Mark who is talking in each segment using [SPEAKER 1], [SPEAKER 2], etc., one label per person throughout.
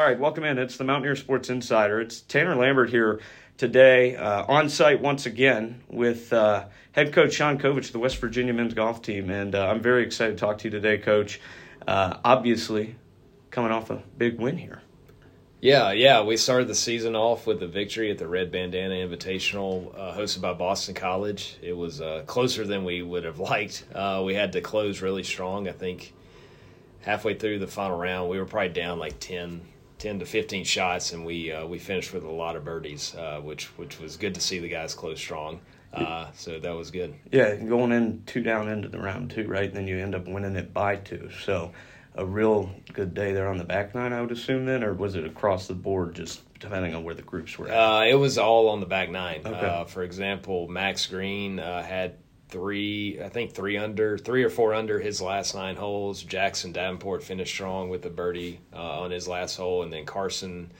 [SPEAKER 1] All right, welcome in. It's the Mountaineer Sports Insider. It's Tannor Lambert here today, uh, on site once again with uh, head coach Sean Covich of the West Virginia men's golf team. And uh, I'm very excited to talk to you today, coach. Uh, obviously, coming off a big win here.
[SPEAKER 2] Yeah, yeah. We started the season off with a victory at the Red Bandanna Invitational uh, hosted by Boston College. It was uh, closer than we would have liked. we had to close really strong. I think halfway through the final round, we were probably down like 10, 10 to 15 shots, and we uh, we finished with a lot of birdies, uh, which which was good to see the guys close strong. Uh, so that was good.
[SPEAKER 1] Yeah, going in two down into the round two, right? And then you end up winning it by two. So a real good day there on the back nine, I would assume then, or was it across the board, just depending on where the groups were?
[SPEAKER 2] Uh, it was all on the back nine. Okay. Uh, for example, Max Green uh, had three, I think three under, three or four under his last nine holes. Jackson Davenport finished strong with a birdie uh, on his last hole, and then Carson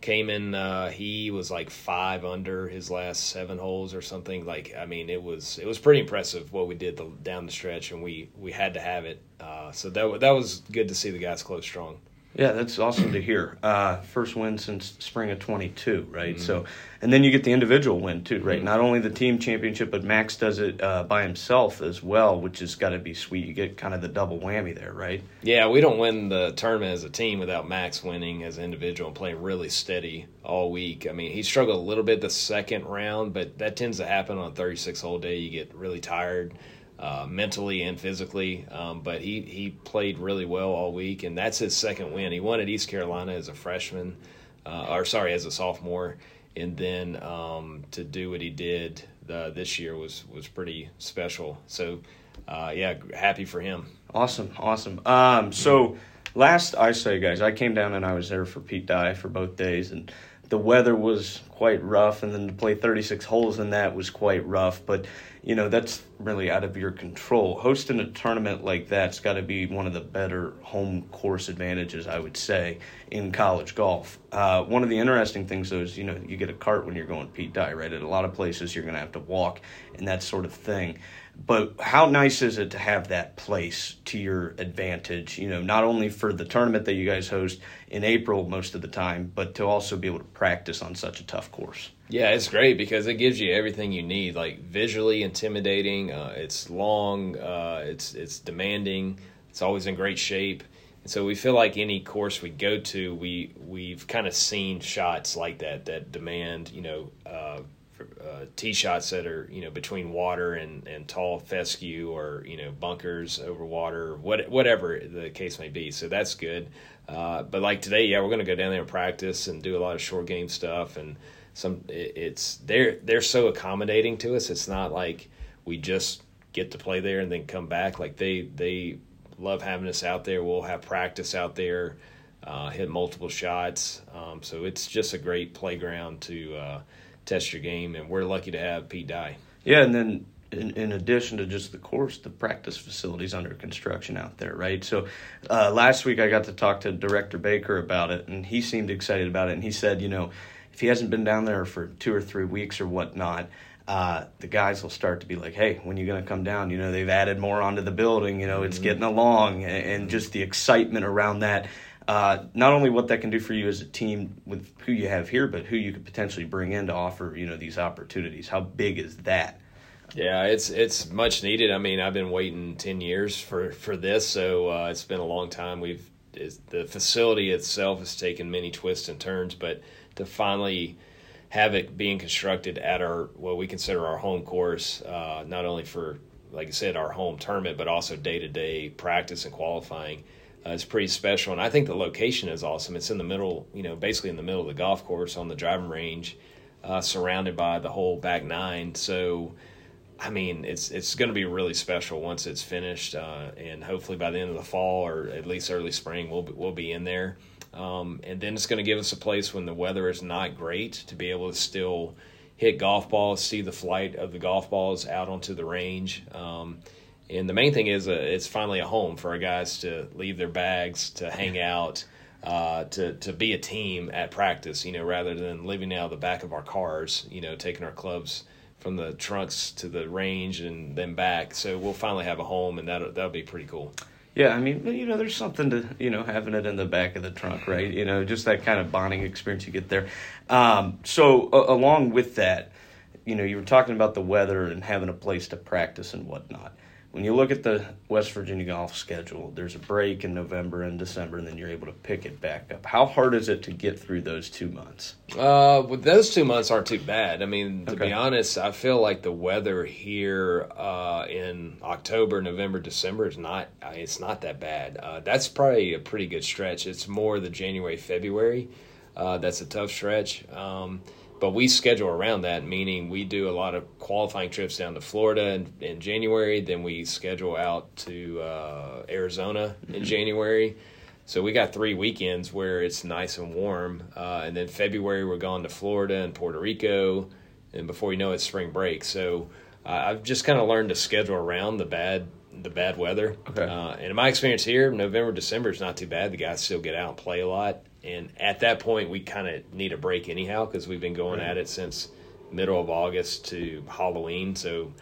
[SPEAKER 2] came in. Uh, he was like five under his last seven holes or something. Like I mean, it was it was pretty impressive what we did the, down the stretch, and we we had to have it. Uh, so that that was good to see the guys close strong.
[SPEAKER 1] Yeah, that's awesome to hear. Uh, first win since spring of 22, right? Mm-hmm. So, and then you get the individual win too, right? Mm-hmm. Not only the team championship, but Max does it uh, by himself as well, which has got to be sweet. You get kind of the double whammy there, right?
[SPEAKER 2] Yeah, we don't win the tournament as a team without Max winning as an individual and playing really steady all week. I mean, he struggled a little bit the second round, but that tends to happen on a 36 hole day. You get really tired uh, mentally and physically. Um, but he, he played really well all week, and that's his second win. He won at East Carolina as a freshman, uh, or sorry, as a sophomore, and then um, to do what he did uh, this year was was pretty special. So, uh, yeah, happy for him.
[SPEAKER 1] Awesome, awesome. Um, so last I say, guys, I came down and I was there for Pete Dye for both days, and the weather was quite rough, and then to play 36 holes in that was quite rough. But you know that's really out of your control. Hosting a tournament like that's got to be one of the better home course advantages, I would say, in college golf. Uh, one of the interesting things though is you know you get a cart when you're going Pete Dye, right? At a lot of places you're going to have to walk and that sort of thing. But how nice is it to have that place to your advantage? You know, not only for the tournament that you guys host in April most of the time, but to also be able to practice on such a tough course.
[SPEAKER 2] Yeah, it's great because it gives you everything you need. Like visually intimidating. Uh, it's long. Uh, it's it's demanding. It's always in great shape. And so we feel like any course we go to, we we've kind of seen shots like that that demand you know uh, uh, tee shots that are you know between water and, and tall fescue or you know bunkers over water, what whatever the case may be. So that's good. Uh, but like today, yeah, we're going to go down there and practice and do a lot of short game stuff and some. It, it's they're they're so accommodating to us. It's not like we just get to play there and then come back. Like they they love having us out there. We'll have practice out there, uh, hit multiple shots. Um, so it's just a great playground to uh, test your game, and we're lucky to have Pete Dye.
[SPEAKER 1] Yeah, and then in, in, addition to just the course, the practice facilities under construction out there, right? So uh, last week I got to talk to Director Baker about it, and he seemed excited about it. And he said, you know, if he hasn't been down there for two or three weeks or whatnot, uh, the guys will start to be like, hey, when you going to come down? You know, they've added more onto the building, you know, it's mm-hmm. getting along, and, and just the excitement around that uh, not only what that can do for you as a team with who you have here, but who you could potentially bring in to offer you know these opportunities. How big is that?
[SPEAKER 2] Yeah, it's it's much needed. I mean, I've been waiting ten years for for this, so uh, it's been a long time. We've the facility itself has taken many twists and turns, but to finally have it being constructed at our what we consider our home course, uh, not only for like I said our home tournament, but also day to day practice and qualifying uh, is pretty special. And I think the location is awesome. It's in the middle, you know, basically in the middle of the golf course on the driving range, uh, surrounded by the whole back nine. So, I mean, it's it's going to be really special once it's finished, uh, and hopefully by the end of the fall or at least early spring, we'll be, we'll be in there. Um, and then it's going to give us a place when the weather is not great to be able to still hit golf balls, see the flight of the golf balls out onto the range. Um, and the main thing is, uh, it's finally a home for our guys to leave their bags, to hang out, uh, to to be a team at practice. You know, rather than living out of the back of our cars. You know, taking our clubs from the trunks to the range and then back. So we'll finally have a home, and that'll that'll be pretty cool.
[SPEAKER 1] Yeah, I mean, you know, there's something to you know having it in the back of the trunk, right? You know, just that kind of bonding experience you get there. Um, so uh, along with that, you know, you were talking about the weather and having a place to practice and whatnot when you look at the West Virginia golf schedule, there's a break in November and December, and then you're able to pick it back up. How hard is it to get through those two months?
[SPEAKER 2] Uh, well, those two months aren't too bad. I mean, to okay. be honest, I feel like the weather here uh, in October, November, December is not. It's not that bad. Uh, that's probably a pretty good stretch. It's more the January, February. Uh, that's a tough stretch. Um, but we schedule around that, meaning we do a lot of qualifying trips down to Florida in, in January. Then we schedule out to uh, Arizona in mm-hmm. January. So we got three weekends where it's nice and warm, uh, and then February we're going to Florida and Puerto Rico, and before you know it, spring break. So uh, I've just kind of learned to schedule around the bad the bad weather.
[SPEAKER 1] Okay.
[SPEAKER 2] Uh, and in my experience here, November December is not too bad. The guys still get out and play a lot, and at that point, we kind of need a break anyhow because we've been going right. at it since middle of August to Halloween. So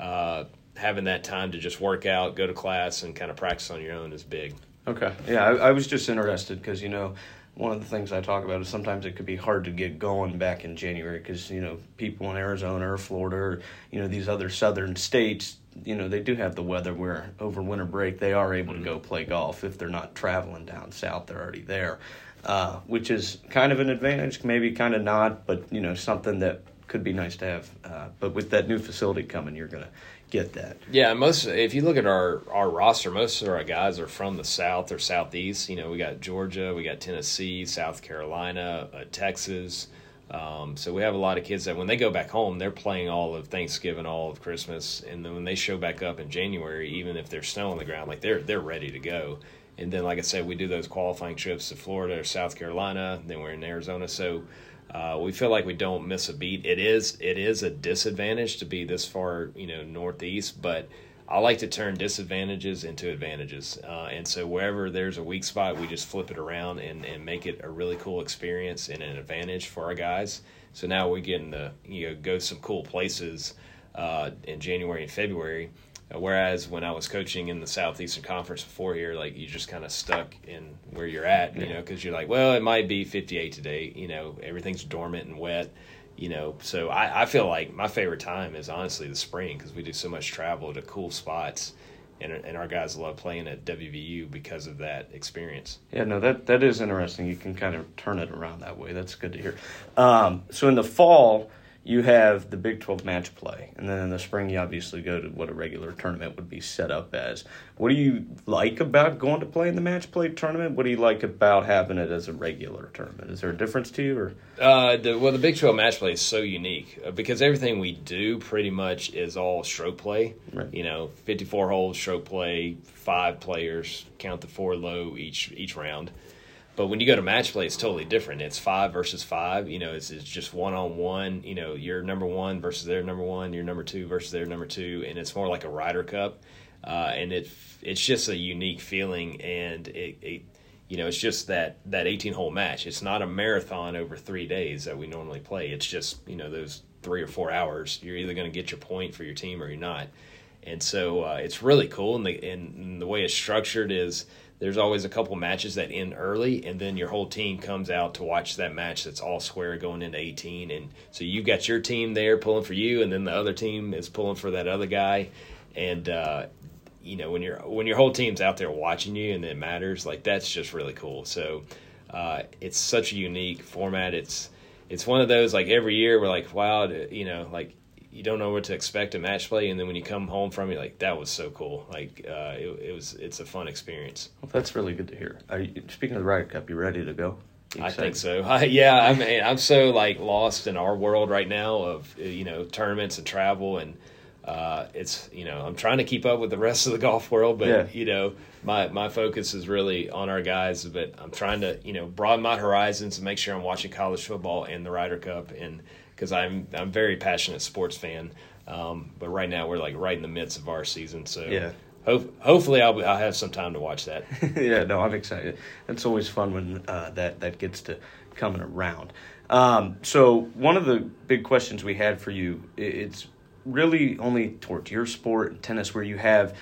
[SPEAKER 2] uh, having that time to just work out, go to class, and kind of practice on your own is big.
[SPEAKER 1] Okay. Yeah, I, I was just interested because, you know, one of the things I talk about is sometimes it could be hard to get going back in January because, you know, people in Arizona or Florida or, you know, these other southern states, you know, they do have the weather where over winter break they are able mm-hmm. to go play golf. If they're not traveling down south, they're already there uh, which is kind of an advantage, maybe kind of not, but you know something that could be nice to have. Uh, but with that new facility coming, you're gonna get that.
[SPEAKER 2] Yeah, most if you look at our our roster, most of our guys are from the south or southeast. You know, we got Georgia, we got Tennessee, South Carolina, uh, Texas. Um, so we have a lot of kids that when they go back home, they're playing all of Thanksgiving, all of Christmas, and then when they show back up in January, even if there's snow on the ground, like they're they're ready to go. And then, like I said, we do those qualifying trips to Florida or South Carolina. Then we're in Arizona, so uh, we feel like we don't miss a beat. It is it is a disadvantage to be this far, you know, northeast, but I like to turn disadvantages into advantages. Uh, and so wherever there's a weak spot, we just flip it around and, and make it a really cool experience and an advantage for our guys. So now we get to you know go some cool places uh, in January and February whereas when I was coaching in the Southeastern Conference before here, like you just kind of stuck in where you're at, you know, because you're like, well, it might be 58 today, you know, everything's dormant and wet, you know. So I, I feel like my favorite time is honestly the spring because we do so much travel to cool spots. And, and our guys love playing at WVU because of that experience.
[SPEAKER 1] Yeah, no, that that is interesting. You can kind of turn it around that way. That's good to hear. Um, so in the fall, you have the Big 12 match play, and then in the spring, you obviously go to what a regular tournament would be set up as. What do you like about going to play in the match play tournament? What do you like about having it as a regular tournament? Is there a difference to you? or?
[SPEAKER 2] Uh, the, well, the Big 12 match play is so unique uh, because everything we do pretty much is all stroke play.
[SPEAKER 1] Right.
[SPEAKER 2] You know, 54 holes, stroke play, five players, count the four low each each round. But when you go to match play, it's totally different. It's five versus five. You know, it's, it's just one on one. You know, you're number one versus their number one. You're number two versus their number two, and it's more like a Ryder Cup. Uh, and it it's just a unique feeling, and it, it you know it's just that that 18 hole match. It's not a marathon over three days that we normally play. It's just you know those three or four hours. You're either going to get your point for your team or you're not. And so uh, it's really cool, and the and the way it's structured is there's always a couple matches that end early and then your whole team comes out to watch that match that's all square going into 18 and so you've got your team there pulling for you and then the other team is pulling for that other guy and uh, you know when your when your whole team's out there watching you and it matters like that's just really cool. So uh, it's such a unique format. It's it's one of those like every year we're like wow you know like you don't know what to expect in match play, and then when you come home from it, like that was so cool. Like uh, it, it, was, it's a fun experience.
[SPEAKER 1] Well, that's really good to hear. You, speaking of the Ryder Cup, you ready to go?
[SPEAKER 2] I think so. I, yeah, I mean, I'm so like lost in our world right now of you know tournaments and travel, and uh, it's you know I'm trying to keep up with the rest of the golf world, but
[SPEAKER 1] yeah.
[SPEAKER 2] you know my my focus is really on our guys. But I'm trying to you know broaden my horizons and make sure I'm watching college football and the Ryder Cup and because I'm I'm very passionate sports fan. Um, but right now we're like right in the midst of our season, so
[SPEAKER 1] yeah.
[SPEAKER 2] Ho- hopefully I'll I'll have some time to watch that.
[SPEAKER 1] yeah, no, I'm excited. It's always fun when uh, that that gets to coming around. Um, so one of the big questions we had for you, it's really only towards your sport, tennis, where you have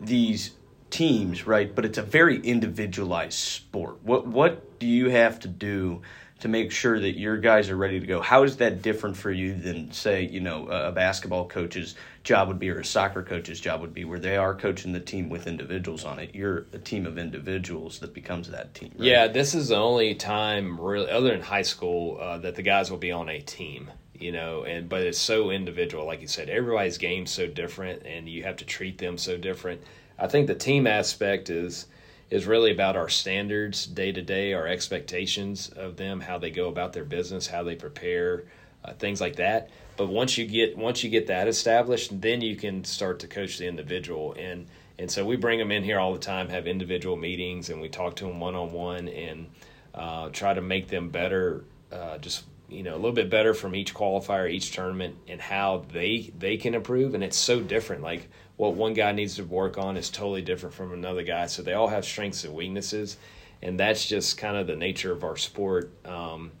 [SPEAKER 1] these teams, right? But it's a very individualized sport. What what do you have to do to make sure that your guys are ready to go? How is that different for you than say, you know, a basketball coach's job would be or a soccer coach's job would be where they are coaching the team with individuals on it. You're a team of individuals that becomes that team.
[SPEAKER 2] Right? Yeah, this is the only time really other than high school uh, that the guys will be on a team you know and but it's so individual like you said everybody's game's so different and you have to treat them so different i think the team aspect is is really about our standards day to day our expectations of them how they go about their business how they prepare uh, things like that. But once you get once you get that established then you can start to coach the individual. And and so we bring them in here all the time have individual meetings and we talk to them one-on-one and uh, try to make them better uh, just you know a little bit better from each qualifier each tournament and how they they can improve. And it's so different. Like what one guy needs to work on is totally different from another guy. So they all have strengths and weaknesses and that's just kind of the nature of our sport um,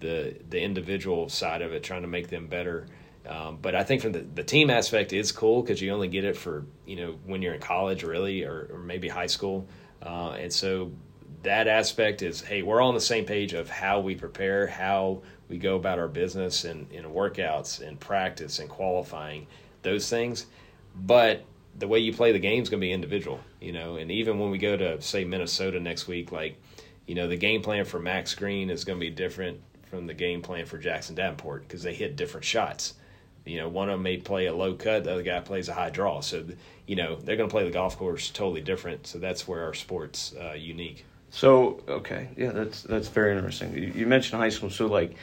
[SPEAKER 2] the the individual side of it trying to make them better. Um, but I think from the, the team aspect is cool because you only get it for you know when you're in college really or, or maybe high school. Uh, and so that aspect is hey we're all on the same page of how we prepare how we go about our business and in workouts and practice and qualifying those things but the way you play the game is going to be individual you know? And even when we go to say minnesota next week like you know the game plan for max green is going to be different from the game plan for jackson davenport because they hit different shots. You know one of them may play a low cut the other guy plays a high draw. So you know they're going to play the golf course totally different. So that's where our sport's uh, unique.
[SPEAKER 1] So okay, yeah, that's that's very interesting. You, you mentioned high school, so like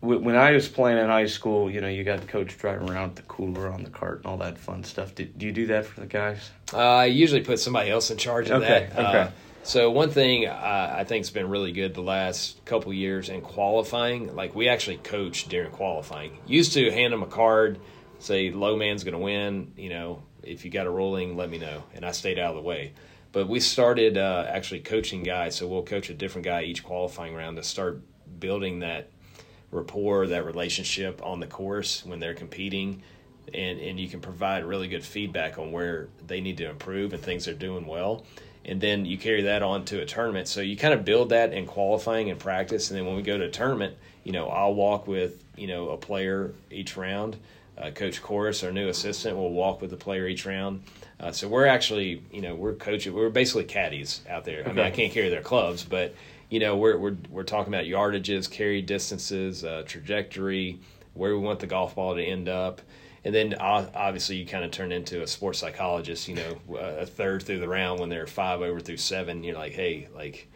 [SPEAKER 1] when I was playing in high school, you know, you got the coach driving around with the cooler on the cart and all that fun stuff. Do, do you do that for the guys?
[SPEAKER 2] Uh, I usually put somebody else in charge of
[SPEAKER 1] okay,
[SPEAKER 2] that.
[SPEAKER 1] Okay. Uh,
[SPEAKER 2] so one thing uh, I think's been really good the last couple years in qualifying, like we actually coach during qualifying. Used to hand them a card, say low man's going to win. You know, if you got a rolling, let me know, and I stayed out of the way. But we started uh, actually coaching guys, so we'll coach a different guy each qualifying round to start building that rapport, that relationship on the course when they're competing, and and you can provide really good feedback on where they need to improve and things they're doing well. And then you carry that on to a tournament. So you kind of build that in qualifying and practice. And then when we go to a tournament, you know, I'll walk with, you know, a player each round. Uh, Coach Chorus, our new assistant, will walk with the player each round uh, so we're actually, you know, we're coaching. We're basically caddies out there. Okay. I mean, I can't carry their clubs, but you know, we're we're we're talking about yardages, carry distances, uh, trajectory, where we want the golf ball to end up, and then obviously you kind of turn into a sports psychologist. You know, a third through the round when they're five over through seven, you're like, hey, like.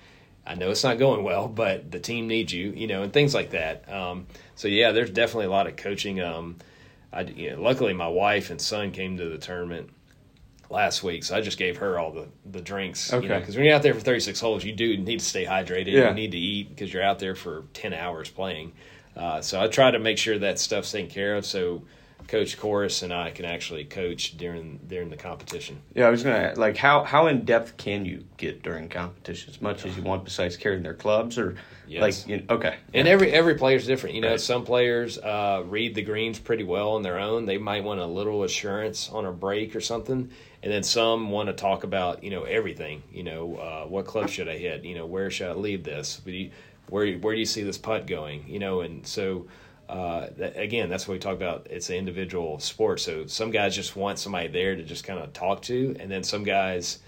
[SPEAKER 2] I know it's not going well, but the team needs you, you know, and things like that. Um, so yeah, there's definitely a lot of coaching. Um, I, you know, luckily my wife and son came to the tournament last week, so I just gave her all the the drinks.
[SPEAKER 1] Okay.
[SPEAKER 2] You know, because when you're out there for 36 holes, you do need to stay hydrated. Yeah. You need to eat because you're out there for 10 hours playing. Uh, so I try to make sure that stuff's taken care of. So Coach Chorus and I can actually coach during during the competition.
[SPEAKER 1] Yeah, I was gonna like how how in depth can you get during competition as much as you want besides carrying their clubs or yes. like you know, okay.
[SPEAKER 2] And yeah. every every player's different. You know, right. some players uh, read the greens pretty well on their own. They might want a little assurance on a break or something, and then some want to talk about you know everything. You know, uh, what club should I hit? You know, where should I leave this? Where where do you see this putt going? You know, and so uh, again, that's what we talk about. It's an individual sport. So some guys just want somebody there to just kind of talk to, and then some guys,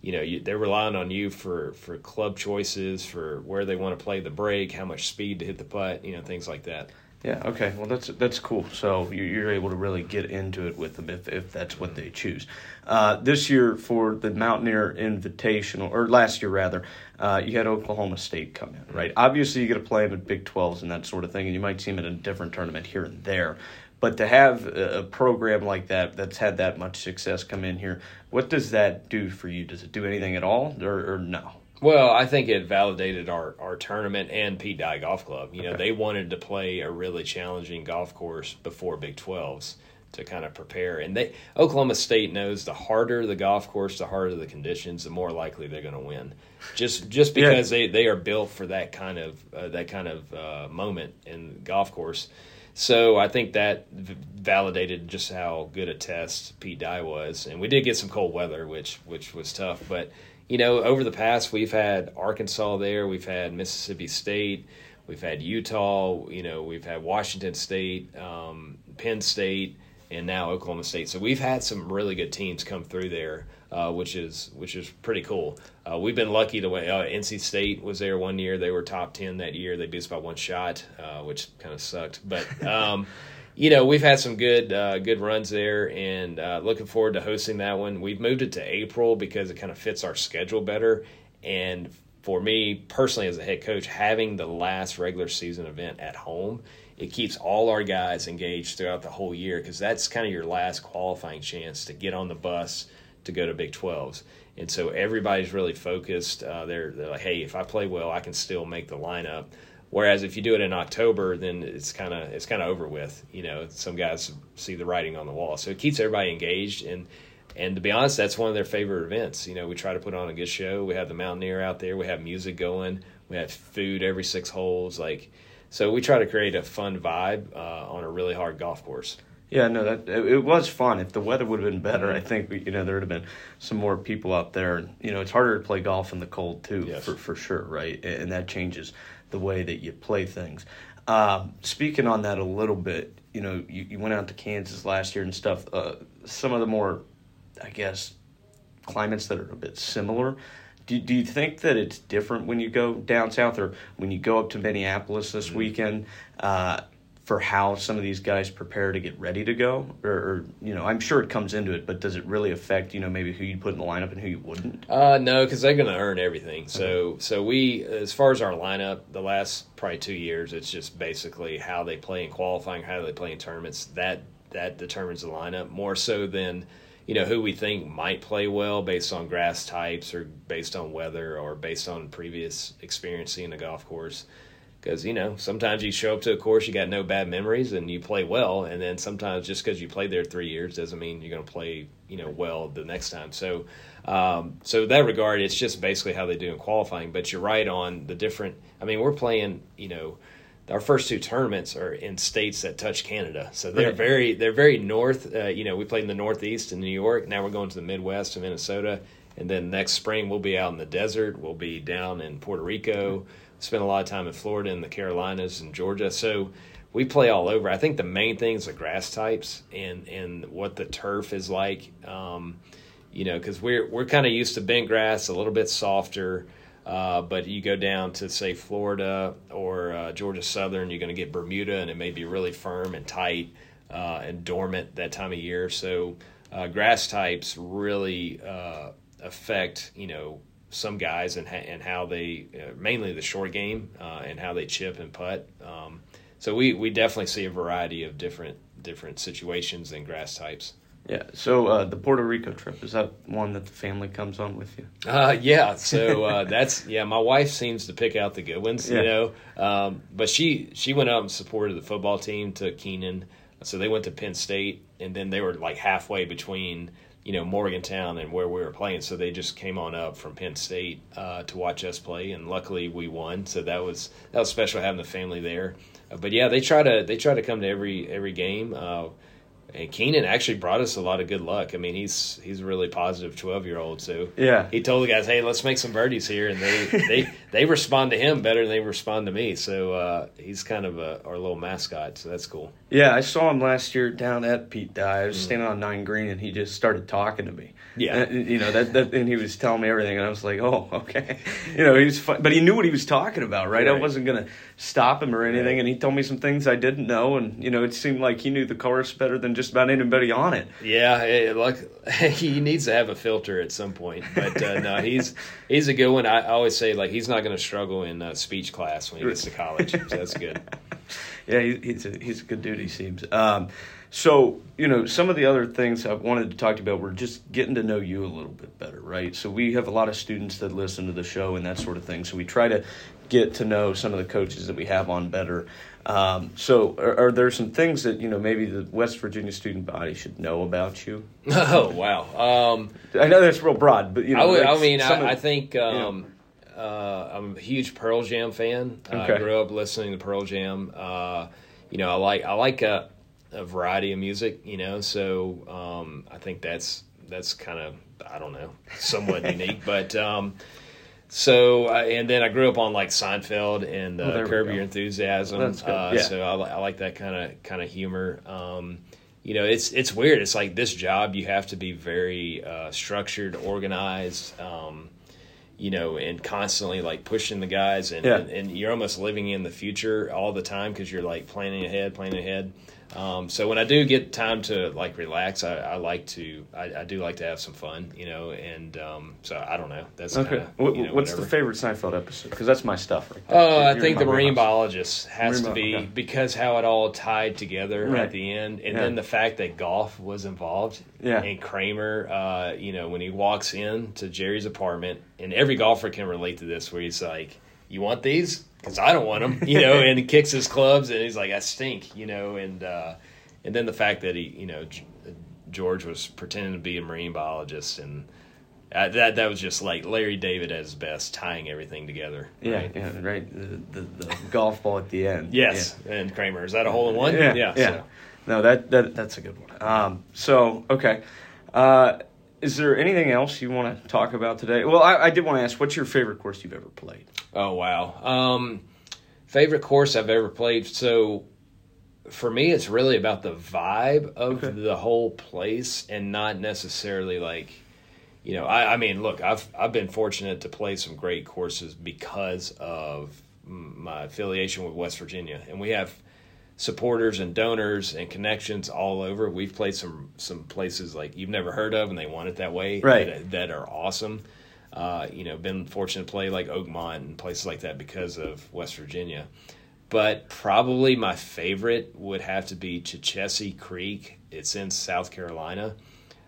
[SPEAKER 2] you know, you, they're relying on you for for club choices, for where they want to play the break, how much speed to hit the putt, you know, things like that.
[SPEAKER 1] Yeah. Okay. Well, that's that's cool. So you're able to really get into it with them if, if that's what they choose. Uh, this year for the Mountaineer Invitational, or last year rather, uh, you had Oklahoma State come in, right? Obviously, you get to play them at Big 12s and that sort of thing, and you might see them in a different tournament here and there. But to have a program like that that's had that much success come in here, what does that do for you? Does it do anything at all, or, or no?
[SPEAKER 2] Well, I think it validated our, our tournament and Pete Dye Golf Club. You know, they wanted to play a really challenging golf course before Big 12s to kind of prepare. And they Oklahoma State knows the harder the golf course, the harder the conditions, the more likely they're going to win. Just just because yeah. they, they are built for that kind of uh, that kind of uh, moment in golf course. so I think that v- validated just how good a test Pete Dye was, and we did get some cold weather, which which was tough. But you know, over the past, we've had Arkansas there, we've had Mississippi State, we've had Utah, you know, we've had Washington State, um, Penn State, and now Oklahoma State. So we've had some really good teams come through there, uh, which is which is pretty cool. Uh, we've been lucky to win. Uh, NC State was there one year; they were top ten that year. They beat us by one shot, uh, which kind of sucked, but. Um, you know, we've had some good uh, good runs there, and uh, looking forward to hosting that one. We've moved it to April because it kind of fits our schedule better. And for me personally, as a head coach, having the last regular season event at home, it keeps all our guys engaged throughout the whole year because that's kind of your last qualifying chance to get on the bus to go to Big 12s. And so everybody's really focused. Uh, they're, they're like, hey, if I play well, I can still make the lineup. Whereas if you do it in October, then it's kind of it's kind of over with. You know, some guys see the writing on the wall, so it keeps everybody engaged. And and to be honest, that's one of their favorite events. You know, we try to put on a good show. We have the Mountaineer out there. We have music going. We have food every six holes. Like, so we try to create a fun vibe uh, on a really hard golf course.
[SPEAKER 1] Yeah, no, that it, was fun. If the weather would have been better, I think you know there would have been some more people out there. You know, it's harder to play golf in the cold too,
[SPEAKER 2] Yes.
[SPEAKER 1] for for sure, right? And that changes the way that you play things. Um, speaking on that a little bit, you know, you, you went out to Kansas last year and stuff. Uh, some of the more, I guess, climates that are a bit similar. Do, do you think that it's different when you go down south or when you go up to Minneapolis this weekend uh, for how some of these guys prepare to get ready to go? Or, or, you know, I'm sure it comes into it, but does it really affect, you know, maybe who you put in the lineup and who you wouldn't?
[SPEAKER 2] Uh, no, because they're going to earn everything. So, so we, as far as our lineup, the last probably two years, it's just basically how they play in qualifying, how they play in tournaments. That that determines the lineup more so than you know who we think might play well based on grass types or based on weather or based on previous experience in the golf course. Because you know sometimes you show up to a course you got no bad memories and you play well, and then sometimes just because you played there three years doesn't mean you're going to play you know well the next time. So, um, so that regard, it's just basically how they do in qualifying. But you're right on the different. I mean, we're playing you know our first two tournaments are in states that touch Canada, so they're
[SPEAKER 1] Right.
[SPEAKER 2] very they're very north. Uh, you know, we played in the Northeast in New York. Now we're going to the Midwest in Minnesota, and then next spring we'll be out in the desert. We'll be down in Puerto Rico. Spend a lot of time in Florida and the Carolinas and Georgia. So we play all over. I think the main thing is the grass types and and what the turf is like. Um, you know, because we're we're kind of used to bent grass, a little bit softer. Uh, but you go down to say Florida or uh, Georgia Southern, you're going to get Bermuda, and it may be really firm and tight uh, and dormant that time of year. So uh, grass types really uh, affect you know some guys and ha- and how they uh, mainly the short game uh, and how they chip and putt. Um, so we we definitely see a variety of different different situations and grass types.
[SPEAKER 1] Yeah. So uh, the Puerto Rico trip is that one that the family comes on with you?
[SPEAKER 2] Uh, yeah, so uh, that's yeah. My wife seems to pick out the good ones,
[SPEAKER 1] Yeah.
[SPEAKER 2] you know. Um, but she she went up and supported the football team to Keenan, so they went to Penn State, and then they were like halfway between you know Morgantown and where we were playing, so they just came on up from Penn State uh, to watch us play, and luckily we won. So that was that was special having the family there. Uh, but yeah, they try to they try to come to every every game. Uh, and Keenan actually brought us a lot of good luck. I mean, he's he's a really positive twelve year old. So
[SPEAKER 1] Yeah.
[SPEAKER 2] he told the guys, "Hey, let's make some birdies here," and they they they respond to him better than they respond to me. So uh, he's kind of a, our little mascot. So that's cool.
[SPEAKER 1] Yeah, I saw him last year down at Pete Dye. I was standing on nine green, and he just started talking to me.
[SPEAKER 2] Yeah.
[SPEAKER 1] And, you know that, that, and he was telling me everything, and I was like, "Oh, okay." You know, he was fun, but he knew what he was talking about, right? I wasn't gonna stop him or anything, and he told me some things I didn't know, and you know, it seemed like he knew the course better than just about anybody on it.
[SPEAKER 2] Yeah, it, like he needs to have a filter at some point. But uh, no, he's he's a good one. I, I always say like he's not going to struggle in uh, speech class when he gets to college. So that's good.
[SPEAKER 1] Yeah, he, he's a, he's a good dude. He seems. Um, so you know, some of the other things I wanted to talk to you about were just getting to know you a little bit better, right? So we have a lot of students that listen to the show and that sort of thing. So we try to get to know some of the coaches that we have on better. Um, so are, are there some things that you know maybe the West Virginia student body should know about you?
[SPEAKER 2] Oh wow. Um,
[SPEAKER 1] I know that's real broad, but you know,
[SPEAKER 2] I, would,
[SPEAKER 1] like
[SPEAKER 2] I mean,
[SPEAKER 1] some of-
[SPEAKER 2] I, I think um, uh, I'm a huge Pearl Jam fan. Uh, I
[SPEAKER 1] Okay.
[SPEAKER 2] grew up listening to Pearl Jam. Uh, you know, I like I like a, a variety of music. You know, so um, I think that's that's kind of I don't know, somewhat unique, but. Um, so uh, and then I grew up on like Seinfeld and uh,
[SPEAKER 1] Oh, there we
[SPEAKER 2] Curb. Your Enthusiasm. Uh,
[SPEAKER 1] Yeah.
[SPEAKER 2] So I, I like that kind of kind of humor. Um, you know, it's it's weird. It's like this job you have to be very uh, structured, organized. Um, you know, and constantly like pushing the guys, and,
[SPEAKER 1] Yeah.
[SPEAKER 2] and, and you're almost living in the future all the time because you're like planning ahead, planning ahead. Um, so when I do get time to like relax, I, I like to, I, I do like to have some fun, you know, and um, so I don't know. That's
[SPEAKER 1] Okay.
[SPEAKER 2] kinda,
[SPEAKER 1] What,
[SPEAKER 2] you know,
[SPEAKER 1] what's
[SPEAKER 2] whatever.
[SPEAKER 1] the favorite Seinfeld episode? Because that's my stuff right there.
[SPEAKER 2] Oh,
[SPEAKER 1] You're-
[SPEAKER 2] I think the marine biologist has
[SPEAKER 1] Marine
[SPEAKER 2] to be
[SPEAKER 1] okay.
[SPEAKER 2] because how it all tied together
[SPEAKER 1] Right.
[SPEAKER 2] at the end, and
[SPEAKER 1] Yeah.
[SPEAKER 2] then the fact that golf was involved.
[SPEAKER 1] Yeah.
[SPEAKER 2] And Kramer, uh, you know, when he walks in to Jerry's apartment, and every golfer can relate to this, where he's like, "You want these? Because I don't want him, you know, and he kicks his clubs, and he's like, "I stink," you know, and uh, and then the fact that he, you know, George was pretending to be a marine biologist and. Uh, that that was just like Larry David at his best, tying everything together.
[SPEAKER 1] Yeah,
[SPEAKER 2] right?
[SPEAKER 1] yeah, right. The, the, the golf ball at the end.
[SPEAKER 2] Yes, and Kramer. Is that a hole in one?
[SPEAKER 1] Yeah, yeah.
[SPEAKER 2] so.
[SPEAKER 1] No, that, that that's a good one. Um, so okay, uh, is there anything else you want to talk about today? Well, I, I did want to ask, what's your favorite course you've ever played?
[SPEAKER 2] Oh wow. Um, favorite course I've ever played. So for me, it's really about the vibe of
[SPEAKER 1] Okay.
[SPEAKER 2] the whole place, and not necessarily like. You know, I, I mean, look, I've I've been fortunate to play some great courses because of my affiliation with West Virginia, and we have supporters and donors and connections all over. We've played some some places like you've never heard of, and they want it that way.
[SPEAKER 1] Right.
[SPEAKER 2] That, that are awesome. Uh, you know, been fortunate to play like Oakmont and places like that because of West Virginia. But probably my favorite would have to be Chechessee Creek. It's in South Carolina.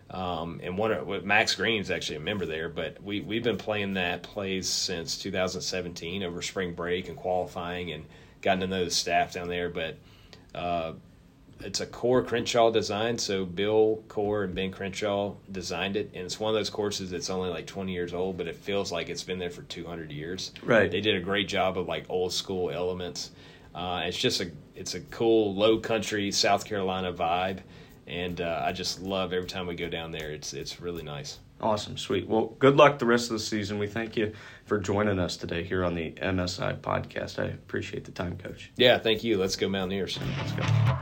[SPEAKER 2] Um, and one of Max Green's actually a member there, but we we've been playing that place since 2017 over spring break and qualifying and gotten to know the staff down there. But uh, it's a Coore Crenshaw design, so Bill Coore and Ben Crenshaw designed it, and it's one of those courses that's only like 20 years old, but it feels like it's been there for 200 years.
[SPEAKER 1] Right.
[SPEAKER 2] They did a great job of like old school elements. Uh, it's just a it's a cool low country South Carolina vibe, and uh, I just love every time we go down there. It's it's really nice.
[SPEAKER 1] Awesome, sweet. Well, good luck the rest of the season. We thank you for joining us today here on the MSI podcast. I appreciate the time, Coach.
[SPEAKER 2] Yeah, thank you. Let's go Mountaineers.
[SPEAKER 1] Let's go.